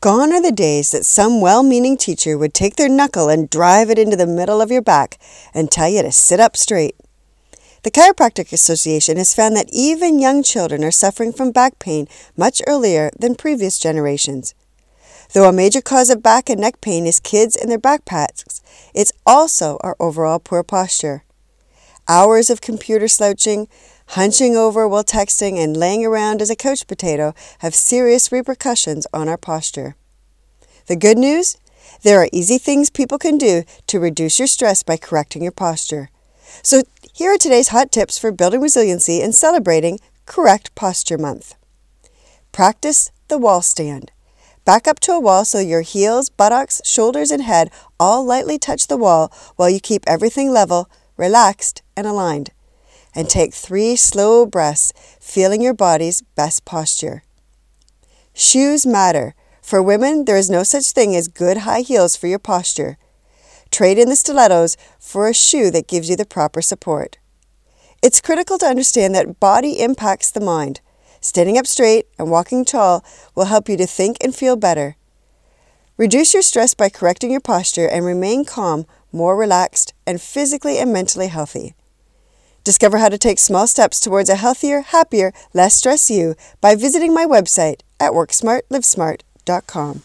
Gone are the days that some well meaning teacher would take their knuckle and drive it into the middle of your back and tell you to sit up straight. The Chiropractic Association has found that even young children are suffering from back pain much earlier than previous generations. Though a major cause of back and neck pain is kids and their backpacks, it's also our overall poor posture. Hours of computer slouching, hunching over while texting, and laying around as a couch potato have serious repercussions on our posture. The good news? There are easy things people can do to reduce your stress by correcting your posture. So, here are today's hot tips for building resiliency and celebrating Correct Posture Month. Practice the wall stand. Back up to a wall so your heels, buttocks, shoulders, and head all lightly touch the wall while you keep everything level, relaxed, and aligned and take three slow breaths, feeling your body's best posture. Shoes matter. For women, there is no such thing as good high heels for your posture. Trade in the stilettos for a shoe that gives you the proper support. It's critical to understand that body impacts the mind. Standing up straight and walking tall will help you to think and feel better. Reduce your stress by correcting your posture and remain calm, more relaxed, and physically and mentally healthy. Discover how to take small steps towards a healthier, happier, less stress you by visiting my website at worksmartlivesmart.com.